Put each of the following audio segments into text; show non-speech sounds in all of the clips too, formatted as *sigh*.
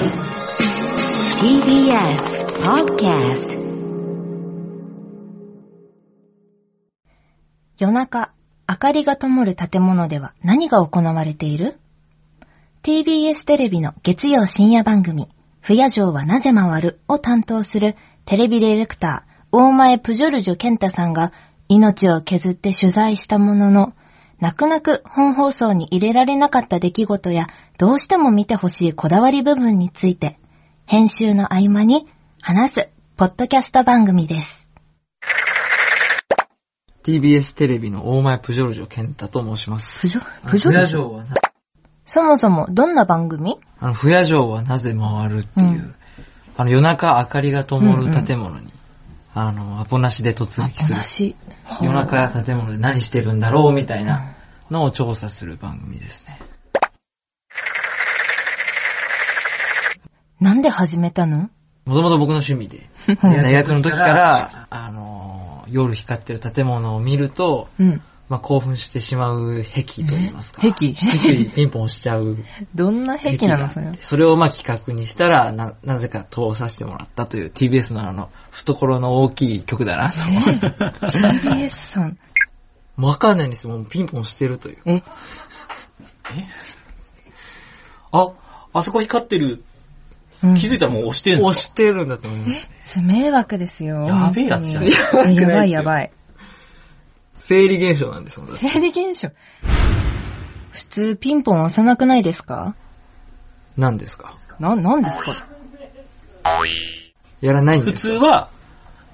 TBS Podcast 夜中、明かりが灯る建物では何が行われている ?TBS テレビの月曜深夜番組、不夜城はなぜ回る？を担当するテレビディレクター、大前プジョルジョ健太さんが命を削って取材したものの、泣く泣く本放送に入れられなかった出来事や、どうしても見てほしいこだわり部分について、編集の合間に話す、ポッドキャスト番組です。TBS テレビの大前プジョルジョ健太と申します。プジョ、プジョルジョ？はな、そもそもどんな番組？あの、不夜城はなぜ回るっていう、うんあの、夜中明かりが灯る建物に、あの、アポなしで突撃する。話。夜中建物で何してるんだろうみたいなのを調査する番組ですね。なんで始めたの？もともと僕の趣味で、*laughs* 大学の時から、あの、夜光ってる建物を見ると、うん。まあ、興奮してしまう癖と言いますか。癖？*laughs* ついピンポンしちゃう *laughs* どんな癖癖なのそれ。それをまあ企画にしたら、な、なぜか通させてもらったという TBS のあの、懐の大きい曲だなと思う。TBS さん。わかんないんですよ。もうピンポンしてるという。え、あ、あそこ光ってる。うん気づいたらもう押してるんで押すか？してるんだと思います。迷惑ですよ。やべえやつじゃんやばいやばい。生理現象なんですもん。生理現象。普通ピンポン押さなくないですか？何ですか？な、なんですか？やらないん普ですか？通は、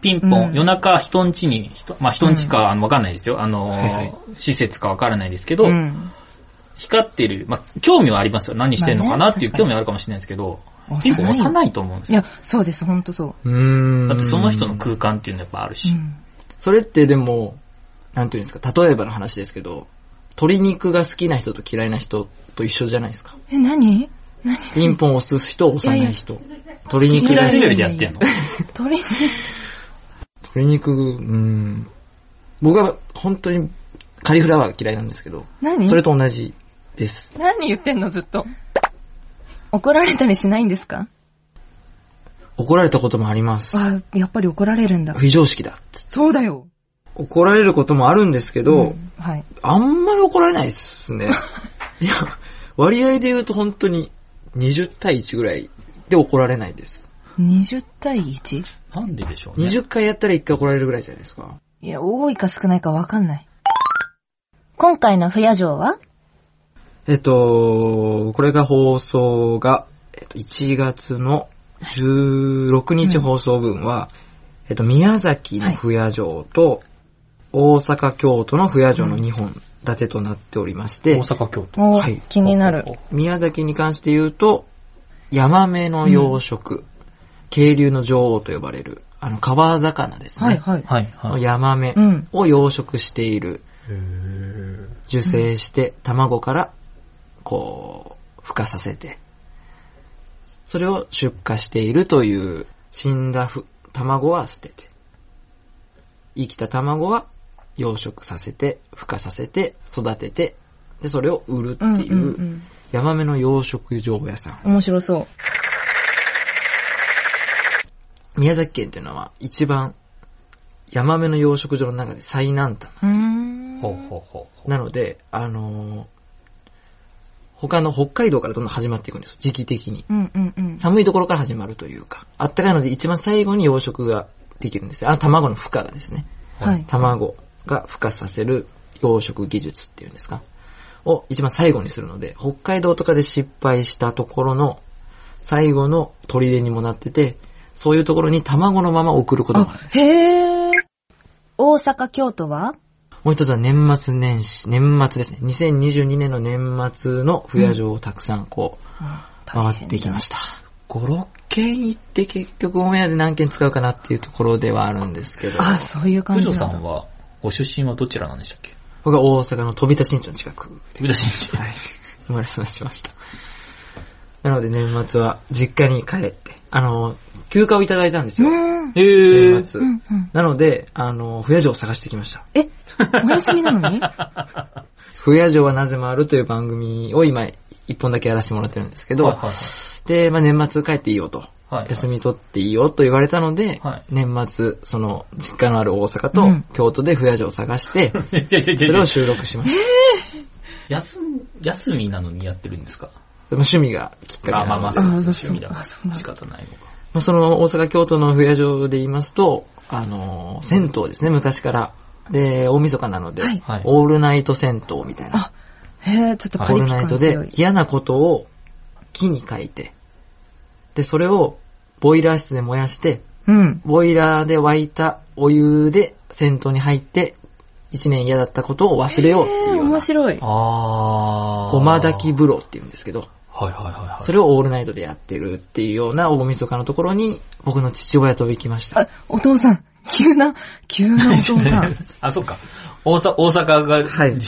ピンポン、うん夜中人んちに、人まあ人んちか、わかんないですよ。あの、はいはい施設かわからないですけど、うん。光ってる、まあ興味はありますよ。何してんのかなっていう興味はあるかもしれないですけど、押ピンポン押さよないと思うんですよ。いや、そうです、ほんとそうーん。だってその人の空間っていうのやっぱあるう。し。うん。それってでも、なんていうんですか、例えばの話ですけど、鶏肉が好きな人と嫌いな人と一緒じゃないですか。え、何？何？ピンポン押す人、押さない人。鶏肉が嫌いレベル好き。でやってんの鳥、鶏肉、うーん。僕は本当にカリフラワーが嫌いなんですけど、何？それと同じです。何言ってんの、ずっと。怒られたりしないんですか？怒られたこともあります。あ、やっぱり怒られるんだ。非常識だ。そうだよ。怒られることもあるんですけど、うんはい。あんまり怒られないですね。*laughs* いや、割合で言うと本当に20対1ぐらいで怒られないです。20対 1? なんででしょうね。20回やったら1回怒られるぐらいじゃないですか。いや、多いか少ないかわかんない。今回の不夜城は？えっと、これが放送が、えっと、1月の16日放送分は、えっと、宮崎の不夜城と、大阪、京都の不夜城の2本立てとなっておりまして、大阪京都。お、はい気になる。宮崎に関して言うと、ヤマメの養殖、渓流の女王と呼ばれる、あの、川魚ですね。はいはい。はい、はい。ヤマメうんを養殖している、受精して卵から、こう、孵化させて、それを出荷しているという、死んだふ卵は捨てて、生きた卵は養殖させて、孵化させて、育てて、で、それを売るってうんうんいうう、ん。ヤマメの養殖場屋さん。面白そう。宮崎県っていうのは一番ヤマメの養殖場の中で最南端。うーん。ほうほうほう。なので、あのー他の北海道からどんどん始まっていくんですよ。時期的に。うんうんうん。寒いところから始まるというか、あったかいので一番最後に養殖ができるんですよ。あの卵の孵化がですね。はい。卵が孵化させる養殖技術っていうんですか。を一番最後にするので、北海道とかで失敗したところの最後の砦にもなってて、そういうところに卵のまま送ることがある。あ、へー。大阪、京都は？もう一つは年末年始、年末ですね。2022年の年末の不夜城をたくさんこう、回ってきました。5、6件行って結局オンエアで何件使うかなっていうところではあるんですけど、あ、そういう感九じさんは、ご出身はどちらなんでしたっけ？僕は大阪の飛び出し新地の近くで、飛び出しに。はい、生まれ育ちました。なので年末は実家に帰って、あの、休暇をいただいたんですよ。うん。へー年。末。うんうん。なので、あの、不夜城を探してきました。え、お休みなのに？*laughs* 冬夜城はなぜもあるという番組を今、一本だけやらせてもらってるんですけど、はいはいで、まあ、年末帰っていいよと。はいはい休み取っていいよと言われたので、はい年末、その、実家のある大阪とうん京都で冬夜城を探して、*laughs* い。ちょちょちょちょそれを収録しました。休、休みなのにやってるんですか？まあ趣味がきっかけなのであ、まあまあ、そうあ趣味だから仕方ないのか。まあ、その大阪、京都の冬夜城で言いますと、あのー銭湯ですね、昔から。で、大晦日なので、はいはいオールナイト銭湯みたいな。あ、へえ、ちょっとオパリピールナイト。で嫌なことを木に書いて、で、それをボイラー室で燃やして、うん。ボイラーで沸いたお湯で銭湯に入って、一年嫌だったことを忘れようってえー、いう面白い。あー。ごま炊き風呂って言うんですけど、はいはいはいはい。それをオールナイトでやってるっていうような大晦日のところに、僕の父親と行きました。あ、お父さん。急な、急なお父さん。*laughs* あ、そっか。大阪、大阪が、はい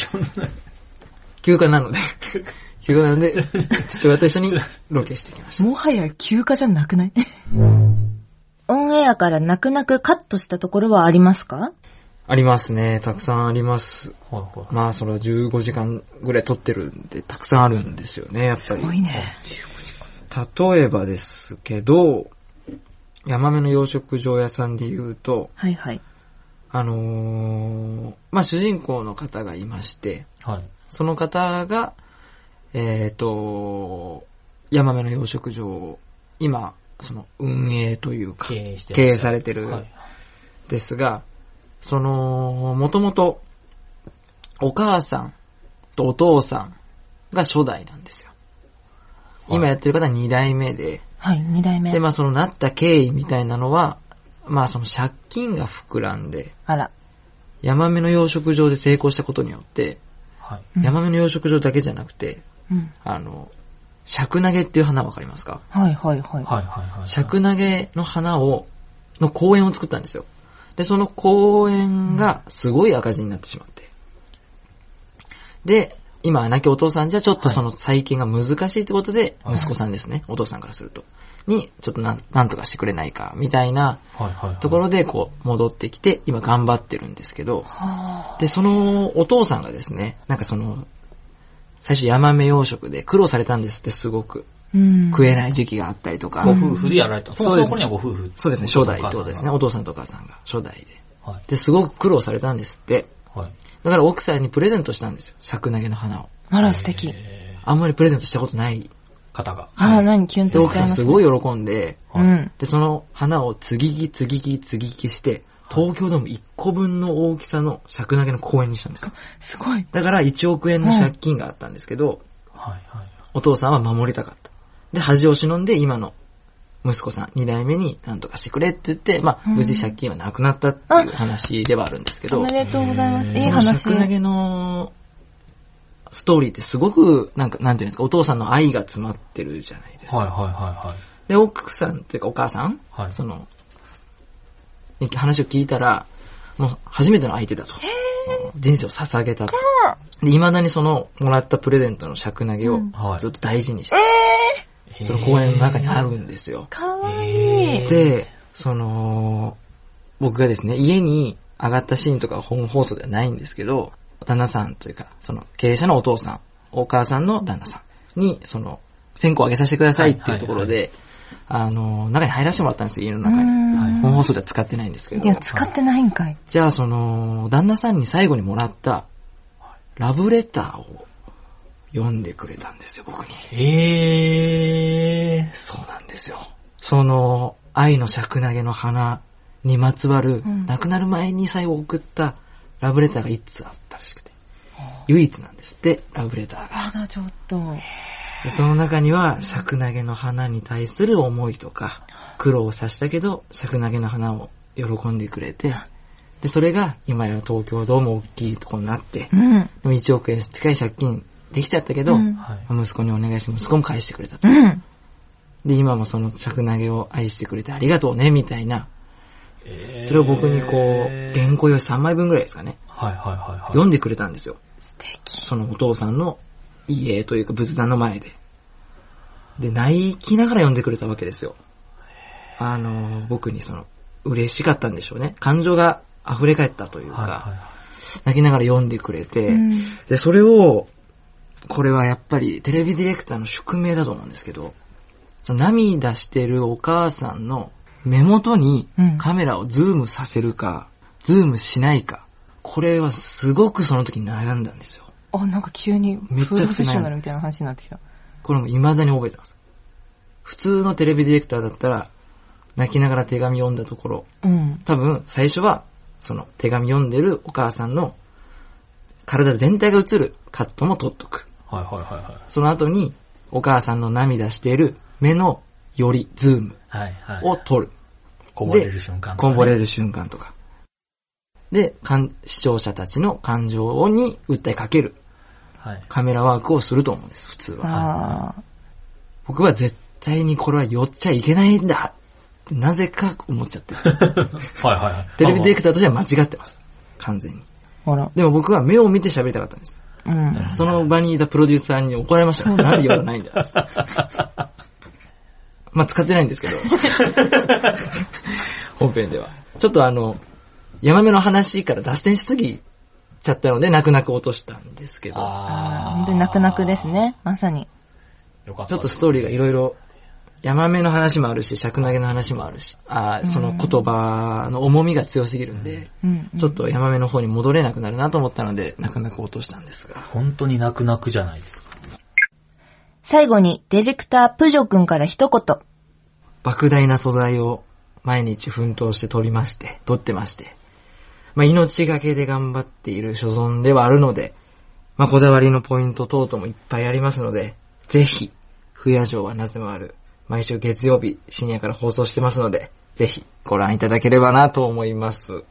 休暇なので、*laughs* 休暇なので、父親と一緒にロケしてきました。もはや休暇じゃなくない？*laughs* オンエアから泣く泣くカットしたところはありますか？ありますね。たくさんあります。はいはいまあ、それは15時間ぐらい撮ってるんで、たくさんあるんですよね、やっぱすり。ごいね。例えばですけど、ヤマメの養殖場屋さんで言うと、はいはい。あのーまあ、主人公の方がいまして、はい。その方が、えっ、と、ヤマメの養殖場を、今、その運営というか、経営されてるはい。ですが、その、もともと、お母さんとお父さんが初代なんですよ。今やってる方は二代目で、はい、二代目。で、まあそのなった経緯みたいなのは、まあその借金が膨らんで、あら。ヤマメの養殖場で成功したことによって、はい。うんヤマメの養殖場だけじゃなくて、うん。あの、尺投げっていう花わかりますか？はいはいはい。はいはいはい。尺投げの花を、の公園を作ったんですよ。で、その公園がすごい赤字になってしまって。で、今、亡きお父さんじゃちょっとその再建が難しいってことで、はい息子さんですね、お父さんからすると。に、ちょっとなんなんとかしてくれないか、みたいな。ところで、こう、戻ってきて、今頑張ってるんですけど、はで、そのお父さんがですね、なんかその、最初ヤマメ養殖で苦労されたんですって、すごく。食えない時期があったりとか。ご夫婦でやられた。そそうですの頃にはご夫婦。そうですね、初代ってことですね。はお父さんとお母さんが初代で。い。で、すごく苦労されたんですって。はい。だから奥さんにプレゼントしたんですよ。尺投げの花を。あら素敵。えあんまりプレゼントしたことない。ー方が。あら、何キュンで、奥さんとしちゃいますすごい喜んで、うん。で、その花を継ぎ木、継ぎ木、継ぎ木して、東京ドーム1個分の大きさの尺投げの公園にしたんですよ。すごい。だから1億円の借金があったんですけど、はいはい。お父さんは守りたかった。で、恥を忍んで今の息子さん、二代目に何とかしてくれって言って、まあ、無事借金はなくなったっていう話ではあるんですけど、おめでとうございます。いいその投げのストーリーってすごく、なんか、なんていうんですか、お父さんの愛が詰まってるじゃないですか。はいはいはいはい。で、奥さんというかお母さん、はいその、に話を聞いたら、もう初めての相手だと。人生を捧げたと。で、未だにその、もらったプレゼントの尺投げをはいずっと大事にして、その公園の中にあるんですよ。かわいい。で、その、僕がですね、家に上がったシーンとかは本放送ではないんですけど、旦那さんというか、その経営者のお父さん、お母さんの旦那さんに、その、線香をあげさせてくださいっていうところで、あの、中に入らせてもらったんですよ、家の中に。うん本放送では使ってないんですけどい。や、使ってないんかい。じゃあ、その、旦那さんに最後にもらった、ラブレターを読んでくれたんですよ、僕に。えそうなんですよ。その、愛の尺投げの花にまつわる、うん亡くなる前に最後送ったラブレターが一通あったらしくて。唯一なんですって、ラブレターが。まだちょっと。でその中には、尺投げの花に対する思いとか、苦労をさしたけど、尺投げの花を喜んでくれて、で、それが今や東京ドーム大きいところになってう、ん。でも1億円近い借金できちゃったけど、うんはい。息子にお願いして息子も返してくれたと。うん。で、今もその尺投げを愛してくれてありがとうね、みたいな。それを僕にこう、原稿用紙3枚分ぐらいですかね。はいはいはいはい。読んでくれたんですよ。素敵。そのお父さんの家というか仏壇の前で。で、泣きながら読んでくれたわけですよ。あの、僕にその、嬉しかったんでしょうね。感情が溢れ返ったというか、はいは泣きながら読んでくれて、うんで、それを、これはやっぱりテレビディレクターの宿命だと思うんですけど、その涙してるお母さんの目元にうんカメラをズームさせるか、ズームしないか、これはすごくその時悩んだんですよ。あ、なんか急にめちゃくちゃプロフェッショナルみたいな話になってきた。これも未だに覚えてます。普通のテレビディレクターだったら、泣きながら手紙読んだところ、うん。多分最初は、その手紙読んでるお母さんの体全体が映るカットも撮っとく。はいはいはいはい。その後に、お母さんの涙している目のよりズームはいはい。を撮る。こぼれる瞬間とかねこぼれる瞬間とか。で、かん視聴者たちの感情に訴えかけるはい。カメラワークをすると思うんです、普通は。ああ。僕は絶対にこれは寄っちゃいけないんだってなぜか思っちゃってる。*laughs* はいはいはい。テレビディレクターとしては間違ってます。完全に。ほら。でも僕は目を見て喋りたかったんです。うん。その場にいたプロデューサーに怒られました。なんで言わないんだ *laughs* まあ使ってないんですけど。本編では。ちょっとあの、山目の話から脱線しすぎちゃったので、泣く泣く落としたんですけど、ああ、本当に泣く泣くです。ね。まさに。よかった。ちょっとストーリーがいろいろ、山目の話もあるし、尺投げの話もあるし、あーその言葉の重みが強すぎるんで、うん。ちょっと山目の方に戻れなくなるなと思ったので、泣く泣く落としたんですが。本当に泣く泣くじゃないですか。最後に、ディレクタープジョ君から一言。莫大な素材を毎日奮闘して撮りまして、撮ってまして、まあ、命がけで頑張っている所存ではあるので、まあ、こだわりのポイント等々もいっぱいありますので、ぜひ、不夜城はなぜもある、毎週月曜日深夜から放送してますので、ぜひご覧いただければなと思います。